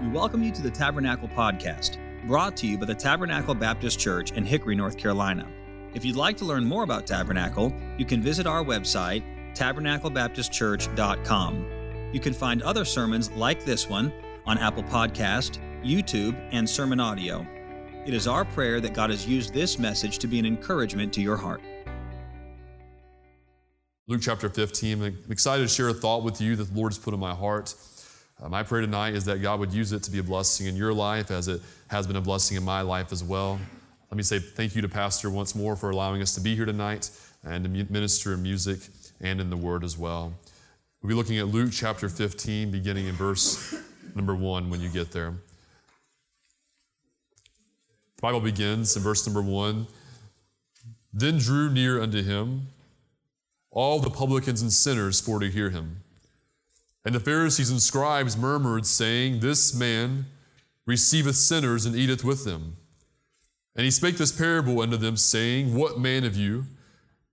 We welcome you to the Tabernacle Podcast, brought to you by the Tabernacle Baptist Church in Hickory, North Carolina. If you'd like to learn more about Tabernacle, you can visit our website, tabernaclebaptistchurch.com. You can find other sermons like this one on Apple Podcast, YouTube, and Sermon Audio. It is our prayer that God has used this message to be an encouragement to your heart. Luke chapter 15. I'm excited to share a thought with you that the Lord has put in my heart. Uh, my prayer tonight is that God would use it to be a blessing in your life as it has been a blessing in my life as well. Let me say thank you to Pastor once more for allowing us to be here tonight and to minister in music and in the Word as well. We'll be looking at Luke chapter 15, beginning in verse number 1 when you get there. The Bible begins in verse number 1. Then drew near unto him all the publicans and sinners for to hear him. And the Pharisees and scribes murmured, saying, This man receiveth sinners and eateth with them. And he spake this parable unto them, saying, What man of you,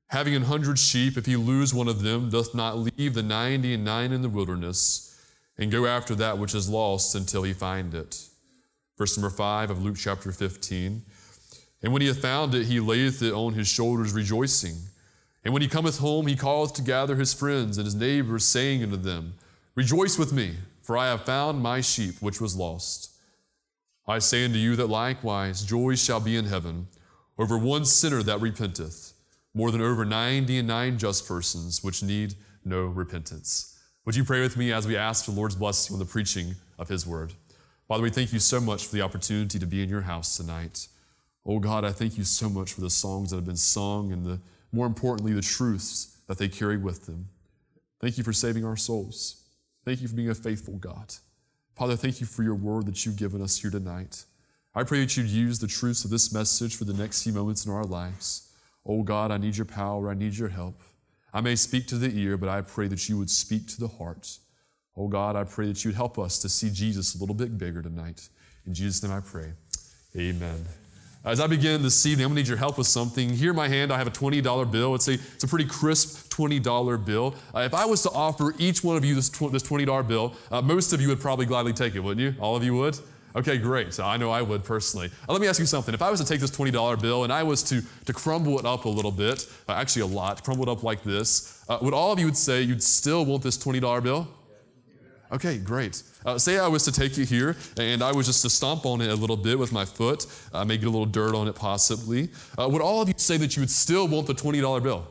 having an hundred sheep, if he lose one of them, doth not leave the ninety and nine in the wilderness, and go after that which is lost until he find it? Verse number five of Luke chapter 15. And when he hath found it, he layeth it on his shoulders, rejoicing. And when he cometh home, he calleth to gather his friends and his neighbors, saying unto them, Rejoice with me, for I have found my sheep which was lost. I say unto you that likewise joy shall be in heaven over one sinner that repenteth, more than over ninety and nine just persons which need no repentance. Would you pray with me as we ask for the Lord's blessing on the preaching of his word? Father, we thank you so much for the opportunity to be in your house tonight. Oh God, I thank you so much for the songs that have been sung and the more importantly, the truths that they carry with them. Thank you for saving our souls. Thank you for being a faithful God. Father, thank you for your word that you've given us here tonight. I pray that you'd use the truths of this message for the next few moments in our lives. Oh God, I need your power. I need your help. I may speak to the ear, but I pray that you would speak to the heart. Oh God, I pray that you'd help us to see Jesus a little bit bigger tonight. In Jesus' name I pray. Amen. As I begin this evening, I'm gonna need your help with something. Here in my hand, I have a $20 bill. It's a, it's a pretty crisp $20 bill. Uh, if I was to offer each one of you this, tw- this $20 bill, uh, most of you would probably gladly take it, wouldn't you? All of you would? Okay, great. I know I would personally. Uh, let me ask you something. If I was to take this $20 bill and I was to, to crumble it up a little bit, uh, actually a lot, crumble it up like this, uh, would all of you would say you'd still want this $20 bill? Okay, great. Uh, say I was to take you here and I was just to stomp on it a little bit with my foot, uh, maybe get a little dirt on it possibly. Uh, would all of you say that you would still want the $20 bill?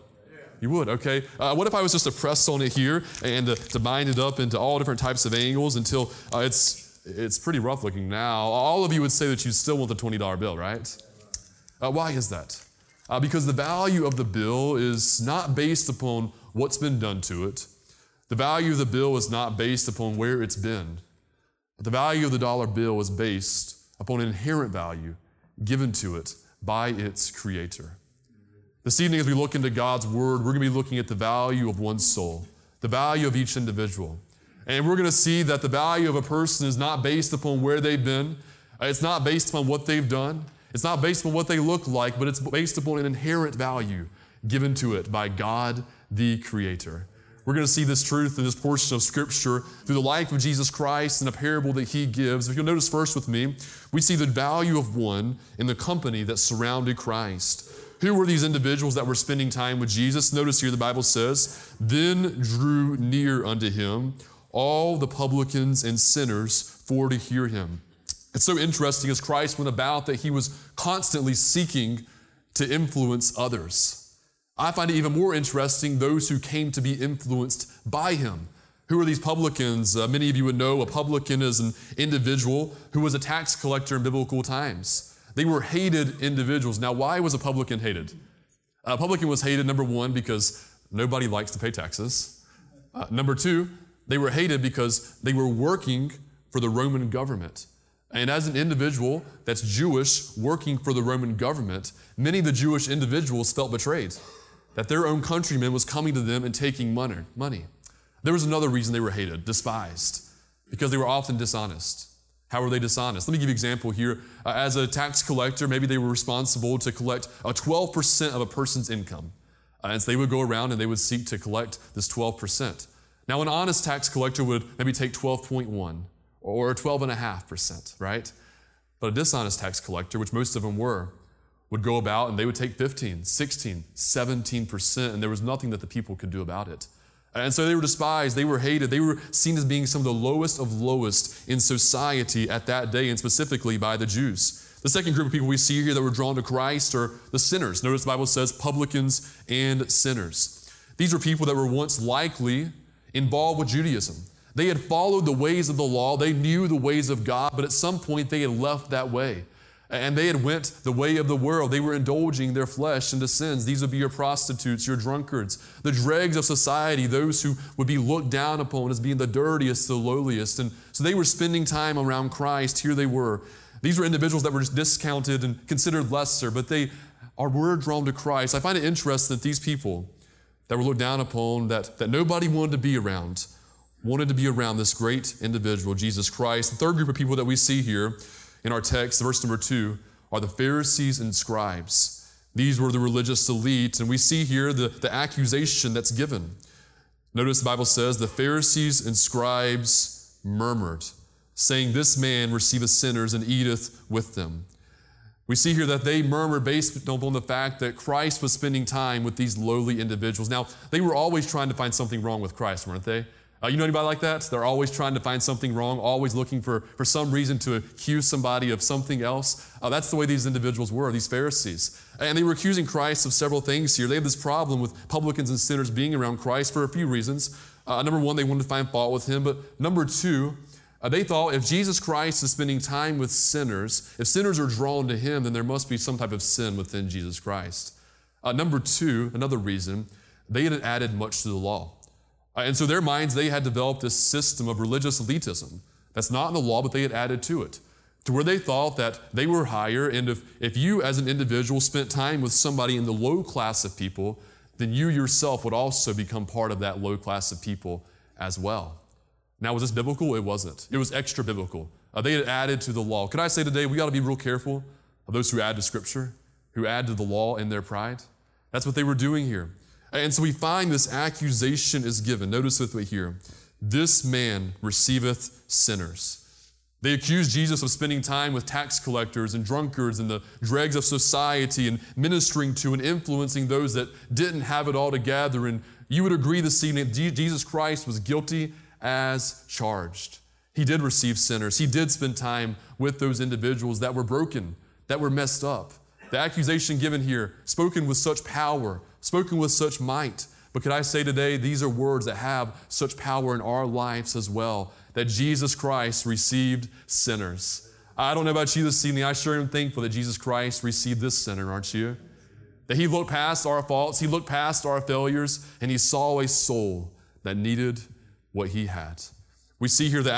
You would, okay. Uh, what if I was just to press on it here and to, to bind it up into all different types of angles until uh, it's, it's pretty rough looking now? All of you would say that you still want the $20 bill, right? Uh, why is that? because the value of the bill is not based upon what's been done to it. The value of the bill is not based upon where it's been. But the value of the dollar bill is based upon an inherent value given to it by its creator. This evening, as we look into God's word, we're going to be looking at the value of one's soul, the value of each individual. And we're going to see that the value of a person is not based upon where they've been, it's not based upon what they've done, it's not based upon what they look like, but it's based upon an inherent value given to it by God, the Creator. We're going to see this truth in this portion of Scripture through the life of Jesus Christ and a parable that he gives. If you'll notice first with me, we see the value of one in the company that surrounded Christ. Who were these individuals that were spending time with Jesus? Notice here the Bible says, Then drew near unto him all the publicans and sinners for to hear him. It's so interesting as Christ went about that he was constantly seeking to influence others. I find it even more interesting those who came to be influenced by him. Who are these publicans? Uh, many of you would know a publican is an individual who was a tax collector in biblical times. They were hated individuals. Now, why was a publican hated? A publican was hated, number one, because nobody likes to pay taxes. Uh, number two, they were hated because they were working for the Roman government. And as an individual that's Jewish working for the Roman government, many of the Jewish individuals felt betrayed that their own countrymen was coming to them and taking money. There was another reason they were hated, despised, because they were often dishonest. How were they dishonest? Let me give you an example here. Uh, as a tax collector, maybe they were responsible to collect uh, 12% of a person's income. Uh, and so they would go around and they would seek to collect this 12%. Now, an honest tax collector would maybe take 12.1 or 12.5%, right? But a dishonest tax collector, which most of them were, would go about and they would take 15, 16, 17%, and there was nothing that the people could do about it. And so they were despised, they were hated, they were seen as being some of the lowest of lowest in society at that day, and specifically by the Jews. The second group of people we see here that were drawn to Christ are the sinners. Notice the Bible says publicans and sinners. These were people that were once likely involved with Judaism. They had followed the ways of the law, they knew the ways of God, but at some point they had left that way. And they had went the way of the world. They were indulging their flesh into sins. These would be your prostitutes, your drunkards, the dregs of society, those who would be looked down upon as being the dirtiest, the lowliest. And so they were spending time around Christ. Here they were. These were individuals that were just discounted and considered lesser, but they are were drawn to Christ. I find it interesting that these people that were looked down upon, that, that nobody wanted to be around, wanted to be around this great individual, Jesus Christ. The third group of people that we see here in our text, verse number two, are the Pharisees and scribes. These were the religious elite, and we see here the, the accusation that's given. Notice the Bible says the Pharisees and scribes murmured, saying, This man receiveth sinners and eateth with them. We see here that they murmured based upon the fact that Christ was spending time with these lowly individuals. Now, they were always trying to find something wrong with Christ, weren't they? Uh, you know anybody like that? They're always trying to find something wrong, always looking for, for some reason to accuse somebody of something else. Uh, that's the way these individuals were, these Pharisees. And they were accusing Christ of several things here. They had this problem with publicans and sinners being around Christ for a few reasons. Uh, number one, they wanted to find fault with him. But number two, uh, they thought if Jesus Christ is spending time with sinners, if sinners are drawn to him, then there must be some type of sin within Jesus Christ. Uh, number two, another reason, they had added much to the law. Uh, and so their minds, they had developed this system of religious elitism that's not in the law, but they had added to it. To where they thought that they were higher, and if, if you as an individual spent time with somebody in the low class of people, then you yourself would also become part of that low class of people as well. Now, was this biblical? It wasn't. It was extra biblical. Uh, they had added to the law. Could I say today, we got to be real careful of those who add to Scripture, who add to the law in their pride? That's what they were doing here. And so we find this accusation is given. Notice with me here. This man receiveth sinners. They accuse Jesus of spending time with tax collectors and drunkards and the dregs of society and ministering to and influencing those that didn't have it all together. And you would agree this evening that Jesus Christ was guilty as charged. He did receive sinners. He did spend time with those individuals that were broken, that were messed up. The accusation given here, spoken with such power, spoken with such might. But could I say today, these are words that have such power in our lives as well, that Jesus Christ received sinners. I don't know about you this evening. I sure am thankful that Jesus Christ received this sinner, aren't you? That he looked past our faults, he looked past our failures, and he saw a soul that needed what he had. We see here the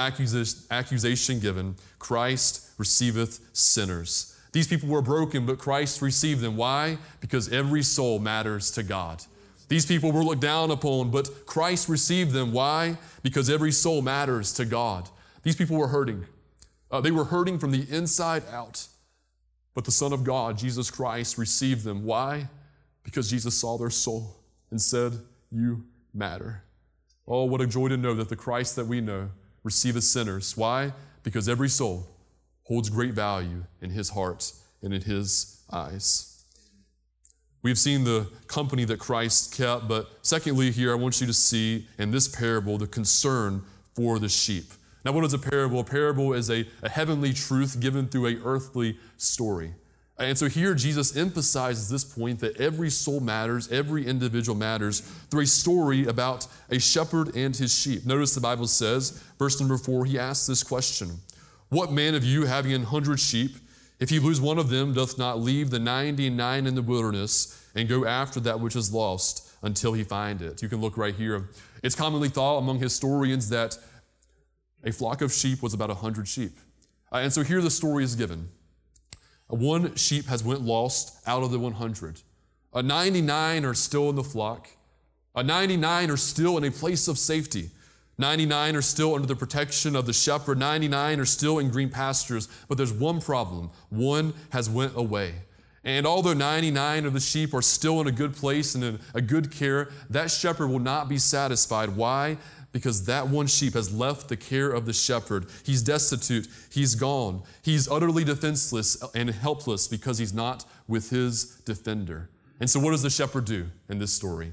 accusation given Christ receiveth sinners. These people were broken, but Christ received them. Why? Because every soul matters to God. These people were looked down upon, but Christ received them. Why? Because every soul matters to God. These people were hurting. Uh, they were hurting from the inside out. But the Son of God, Jesus Christ, received them. Why? Because Jesus saw their soul and said, You matter. Oh, what a joy to know that the Christ that we know receiveth sinners. Why? Because every soul holds great value in his heart and in his eyes. We've seen the company that Christ kept, but secondly, here I want you to see in this parable the concern for the sheep. Now, what is a parable? A parable is a, a heavenly truth given through a earthly story. And so here Jesus emphasizes this point that every soul matters, every individual matters through a story about a shepherd and his sheep. Notice the Bible says, verse number four, he asks this question What man of you, having an hundred sheep, if he lose one of them, doth not leave the ninety nine in the wilderness and go after that which is lost until he find it? You can look right here. It's commonly thought among historians that a flock of sheep was about a hundred sheep. Uh, and so here the story is given. One sheep has went lost out of the 100. A 99 are still in the flock. A 99 are still in a place of safety. 99 are still under the protection of the shepherd. 99 are still in green pastures. But there's one problem. One has went away. And although 99 of the sheep are still in a good place and in a good care, that shepherd will not be satisfied. Why? Because that one sheep has left the care of the shepherd. He's destitute. He's gone. He's utterly defenseless and helpless because he's not with his defender. And so, what does the shepherd do in this story?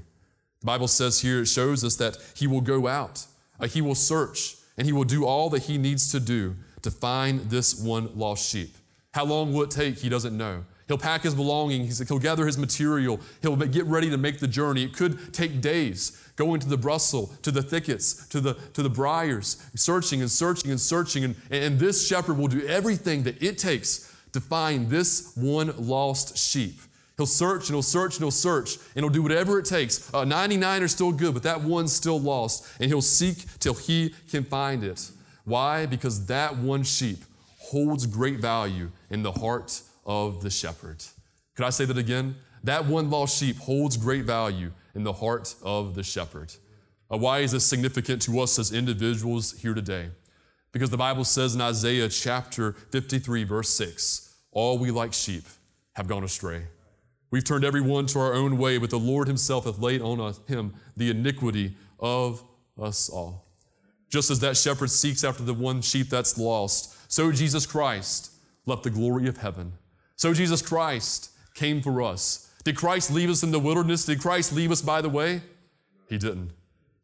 The Bible says here, it shows us that he will go out, uh, he will search, and he will do all that he needs to do to find this one lost sheep. How long will it take? He doesn't know. He'll pack his belongings, he'll gather his material, he'll get ready to make the journey. It could take days going to the brussel, to the thickets, to the, to the briars, searching and searching and searching. And, and this shepherd will do everything that it takes to find this one lost sheep. He'll search and he'll search and he'll search and he'll do whatever it takes. Uh, 99 are still good, but that one's still lost. And he'll seek till he can find it. Why? Because that one sheep holds great value in the heart of the shepherd. Could I say that again? That one lost sheep holds great value in the heart of the shepherd. Uh, why is this significant to us as individuals here today? Because the Bible says in Isaiah chapter 53, verse 6, all we like sheep have gone astray. We've turned everyone to our own way, but the Lord Himself hath laid on us, Him the iniquity of us all. Just as that shepherd seeks after the one sheep that's lost, so Jesus Christ left the glory of heaven. So Jesus Christ came for us did Christ leave us in the wilderness? Did Christ leave us by the way? He didn't.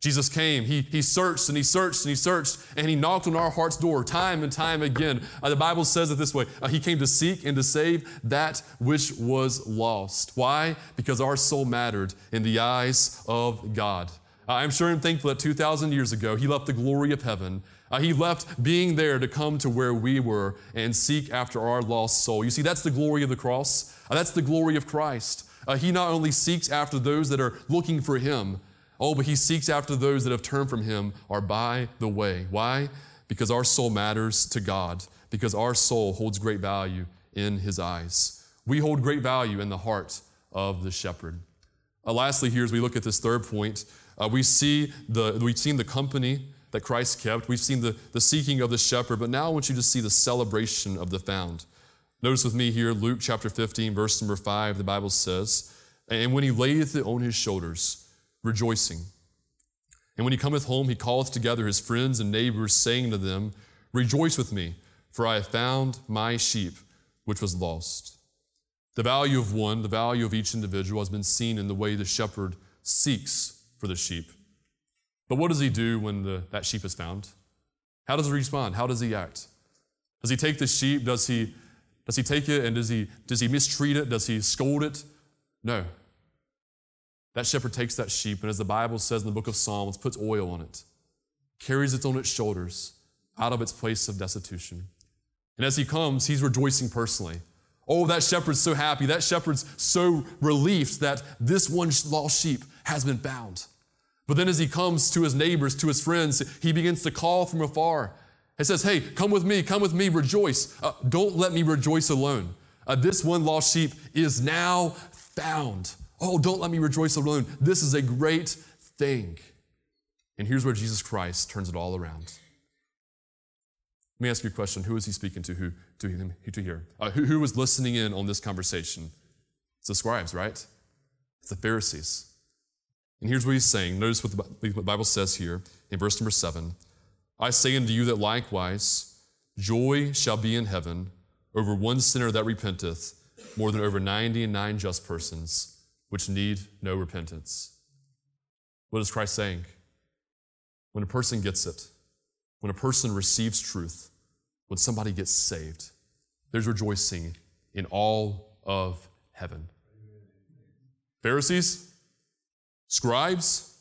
Jesus came. He, he searched and he searched and he searched and he knocked on our heart's door time and time again. Uh, the Bible says it this way uh, He came to seek and to save that which was lost. Why? Because our soul mattered in the eyes of God. Uh, I'm sure and thankful that 2,000 years ago, He left the glory of heaven. Uh, he left being there to come to where we were and seek after our lost soul. You see, that's the glory of the cross. Uh, that's the glory of Christ. Uh, he not only seeks after those that are looking for him, oh, but he seeks after those that have turned from him are by the way. Why? Because our soul matters to God, because our soul holds great value in his eyes. We hold great value in the heart of the shepherd. Uh, lastly, here as we look at this third point, uh, we see the we've seen the company that Christ kept. We've seen the, the seeking of the shepherd, but now I want you to see the celebration of the found. Notice with me here, Luke chapter 15, verse number 5, the Bible says, And when he layeth it on his shoulders, rejoicing. And when he cometh home, he calleth together his friends and neighbors, saying to them, Rejoice with me, for I have found my sheep, which was lost. The value of one, the value of each individual, has been seen in the way the shepherd seeks for the sheep. But what does he do when the, that sheep is found? How does he respond? How does he act? Does he take the sheep? Does he does he take it and does he, does he mistreat it? Does he scold it? No. That shepherd takes that sheep, and as the Bible says in the book of Psalms, puts oil on it, carries it on its shoulders out of its place of destitution. And as he comes, he's rejoicing personally. Oh, that shepherd's so happy. That shepherd's so relieved that this one lost sheep has been found. But then as he comes to his neighbors, to his friends, he begins to call from afar He says, Hey, come with me, come with me, rejoice. Uh, don't let me rejoice alone. Uh, this one lost sheep is now found. Oh, don't let me rejoice alone. This is a great thing. And here's where Jesus Christ turns it all around. Let me ask you a question. Who is he speaking to? Who to him to hear? Uh, who, who was listening in on this conversation? It's the scribes, right? It's the Pharisees. And here's what he's saying. Notice what the Bible says here in verse number seven. I say unto you that likewise joy shall be in heaven over one sinner that repenteth more than over ninety and nine just persons which need no repentance. What is Christ saying? When a person gets it, when a person receives truth, when somebody gets saved, there's rejoicing in all of heaven. Pharisees, scribes,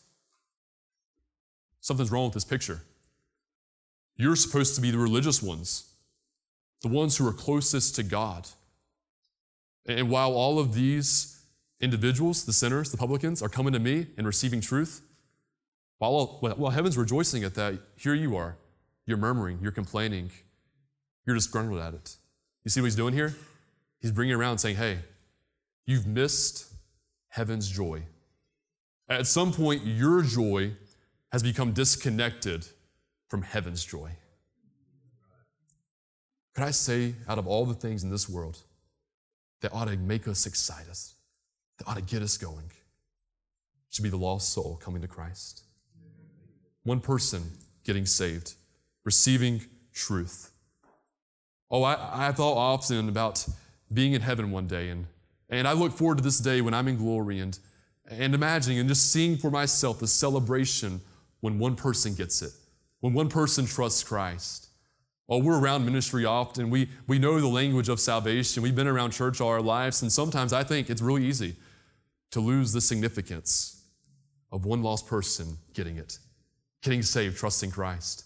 something's wrong with this picture. You're supposed to be the religious ones, the ones who are closest to God. And while all of these individuals, the sinners, the publicans, are coming to me and receiving truth, while, while heaven's rejoicing at that, here you are. You're murmuring, you're complaining, you're disgruntled at it. You see what he's doing here? He's bringing around saying, hey, you've missed heaven's joy. At some point, your joy has become disconnected from heaven's joy. Could I say, out of all the things in this world that ought to make us excite us, that ought to get us going, should be the lost soul coming to Christ. One person getting saved, receiving truth. Oh, I, I thought often about being in heaven one day, and, and I look forward to this day when I'm in glory and, and imagining and just seeing for myself the celebration when one person gets it, when one person trusts Christ. Oh, we're around ministry often. We, we know the language of salvation. We've been around church all our lives, and sometimes I think it's really easy to lose the significance of one lost person getting it, getting saved, trusting Christ.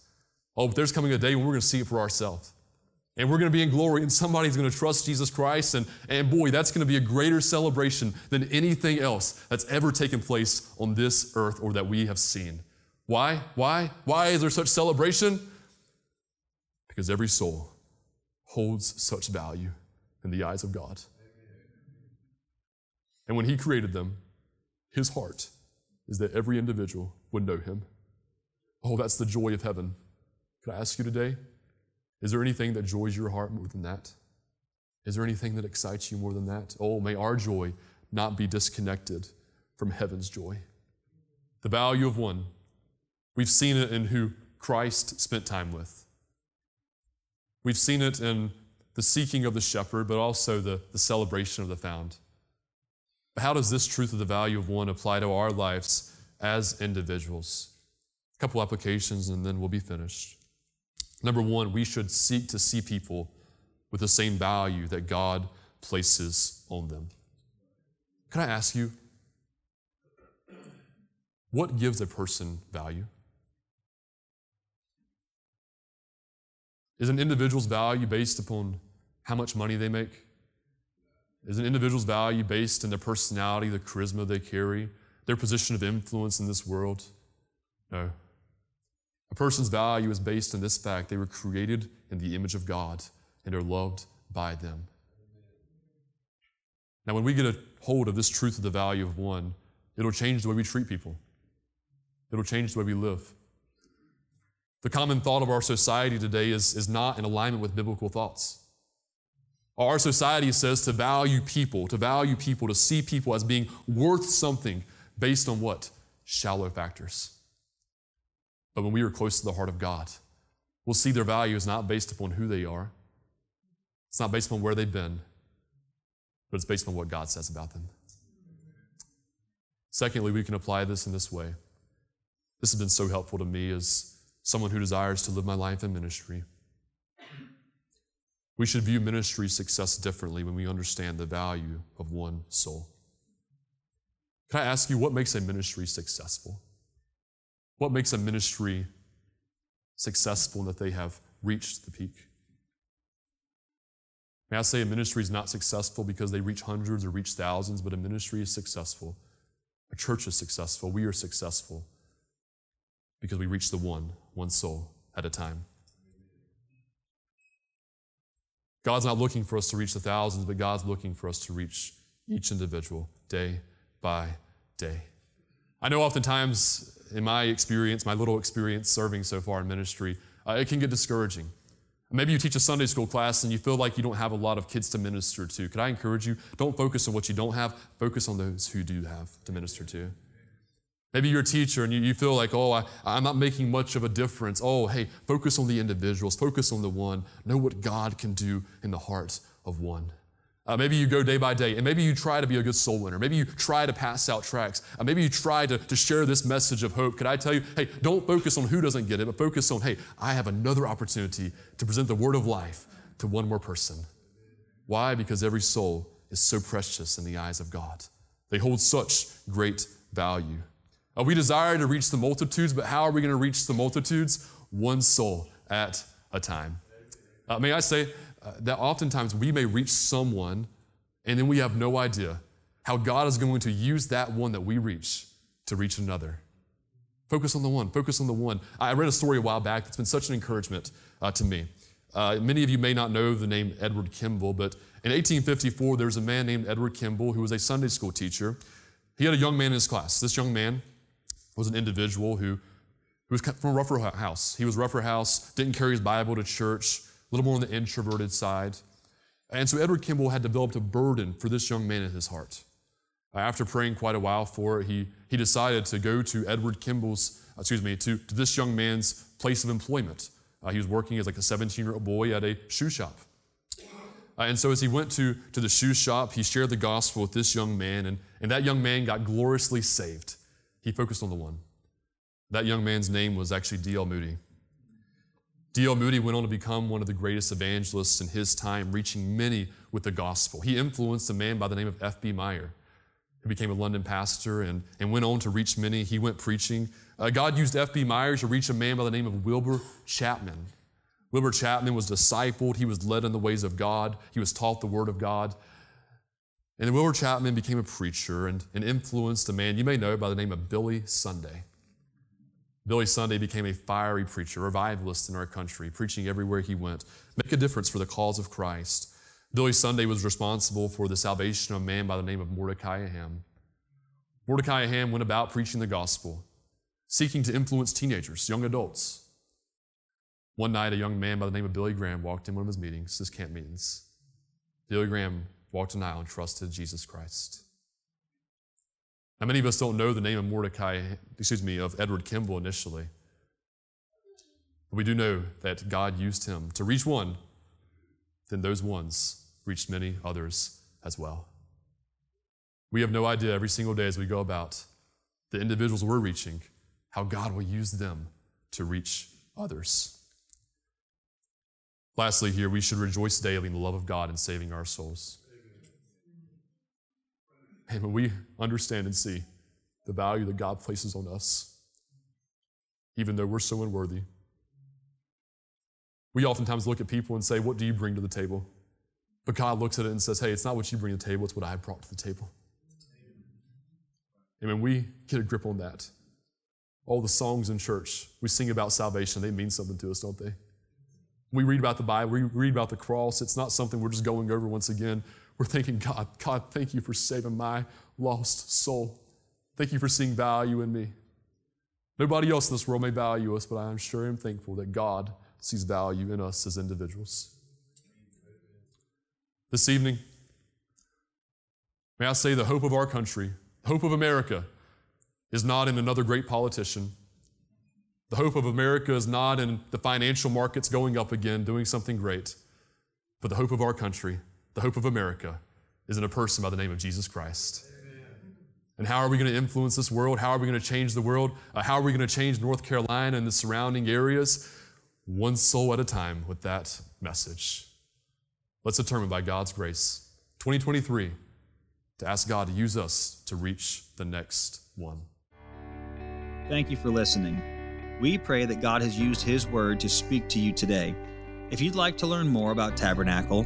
Oh, but there's coming a day when we're going to see it for ourselves. And we're going to be in glory, and somebody's going to trust Jesus Christ. And, and boy, that's going to be a greater celebration than anything else that's ever taken place on this earth or that we have seen. Why? Why? Why is there such celebration? Because every soul holds such value in the eyes of God. And when He created them, His heart is that every individual would know Him. Oh, that's the joy of heaven. Could I ask you today? Is there anything that joys your heart more than that? Is there anything that excites you more than that? Oh, may our joy not be disconnected from heaven's joy. The value of one. We've seen it in who Christ spent time with. We've seen it in the seeking of the shepherd, but also the, the celebration of the found. How does this truth of the value of one apply to our lives as individuals? A couple applications and then we'll be finished. Number one, we should seek to see people with the same value that God places on them. Can I ask you, what gives a person value? Is an individual's value based upon how much money they make? Is an individual's value based in their personality, the charisma they carry, their position of influence in this world? No. A person's value is based on this fact they were created in the image of God and are loved by them. Now, when we get a hold of this truth of the value of one, it'll change the way we treat people, it'll change the way we live. The common thought of our society today is, is not in alignment with biblical thoughts. Our society says to value people, to value people, to see people as being worth something based on what? Shallow factors. But when we are close to the heart of God, we'll see their value is not based upon who they are, it's not based upon where they've been, but it's based on what God says about them. Secondly, we can apply this in this way. This has been so helpful to me as someone who desires to live my life in ministry. We should view ministry success differently when we understand the value of one soul. Can I ask you what makes a ministry successful? What makes a ministry successful in that they have reached the peak? May I say a ministry is not successful because they reach hundreds or reach thousands, but a ministry is successful. A church is successful. We are successful because we reach the one, one soul at a time. God's not looking for us to reach the thousands, but God's looking for us to reach each individual day by day. I know oftentimes, in my experience, my little experience serving so far in ministry, uh, it can get discouraging. Maybe you teach a Sunday school class and you feel like you don't have a lot of kids to minister to. Could I encourage you? Don't focus on what you don't have, focus on those who do have to minister to. Maybe you're a teacher and you, you feel like, oh, I, I'm not making much of a difference. Oh, hey, focus on the individuals, focus on the one. Know what God can do in the heart of one. Uh, maybe you go day by day, and maybe you try to be a good soul winner. Maybe you try to pass out tracts. Uh, maybe you try to, to share this message of hope. Could I tell you, hey, don't focus on who doesn't get it, but focus on, hey, I have another opportunity to present the word of life to one more person. Why? Because every soul is so precious in the eyes of God. They hold such great value. Uh, we desire to reach the multitudes, but how are we going to reach the multitudes? One soul at a time. Uh, may I say uh, that oftentimes we may reach someone and then we have no idea how God is going to use that one that we reach to reach another. Focus on the one, focus on the one. I read a story a while back that's been such an encouragement uh, to me. Uh, many of you may not know the name Edward Kimball, but in 1854, there was a man named Edward Kimball who was a Sunday school teacher. He had a young man in his class. This young man was an individual who, who was from a rougher house. He was rougher house, didn't carry his Bible to church, a little more on the introverted side. And so Edward Kimball had developed a burden for this young man in his heart. After praying quite a while for it, he, he decided to go to Edward Kimball's, excuse me, to, to this young man's place of employment. Uh, he was working as like a 17 year old boy at a shoe shop. Uh, and so as he went to, to the shoe shop, he shared the gospel with this young man, and, and that young man got gloriously saved. He focused on the one. That young man's name was actually D.L. Moody. D.L. Moody went on to become one of the greatest evangelists in his time, reaching many with the gospel. He influenced a man by the name of F.B. Meyer, who became a London pastor and, and went on to reach many. He went preaching. Uh, God used F.B. Meyer to reach a man by the name of Wilbur Chapman. Wilbur Chapman was discipled, he was led in the ways of God, he was taught the Word of God. And Wilbur Chapman became a preacher and, and influenced a man you may know by the name of Billy Sunday. Billy Sunday became a fiery preacher, revivalist in our country, preaching everywhere he went, make a difference for the cause of Christ. Billy Sunday was responsible for the salvation of a man by the name of Mordecai Ham. Mordecai Ham went about preaching the gospel, seeking to influence teenagers, young adults, one night, a young man by the name of Billy Graham walked in one of his meetings, his camp meetings. Billy Graham walked an aisle and trusted Jesus Christ. Now, many of us don't know the name of Mordecai, excuse me, of Edward Kimball initially. But we do know that God used him to reach one, then those ones reached many others as well. We have no idea every single day as we go about the individuals we're reaching, how God will use them to reach others. Lastly, here, we should rejoice daily in the love of God in saving our souls. And when we understand and see the value that God places on us, even though we're so unworthy, we oftentimes look at people and say, What do you bring to the table? But God looks at it and says, Hey, it's not what you bring to the table, it's what I brought to the table. And when we get a grip on that, all the songs in church we sing about salvation, they mean something to us, don't they? we read about the Bible, we read about the cross, it's not something we're just going over once again. We're thanking God, God, thank you for saving my lost soul. Thank you for seeing value in me. Nobody else in this world may value us, but I am sure I'm thankful that God sees value in us as individuals. This evening, may I say the hope of our country, the hope of America, is not in another great politician the hope of America is not in the financial markets going up again, doing something great, but the hope of our country, the hope of America, is in a person by the name of Jesus Christ. Amen. And how are we going to influence this world? How are we going to change the world? Uh, how are we going to change North Carolina and the surrounding areas? One soul at a time with that message. Let's determine by God's grace, 2023, to ask God to use us to reach the next one. Thank you for listening. We pray that God has used His Word to speak to you today. If you'd like to learn more about Tabernacle,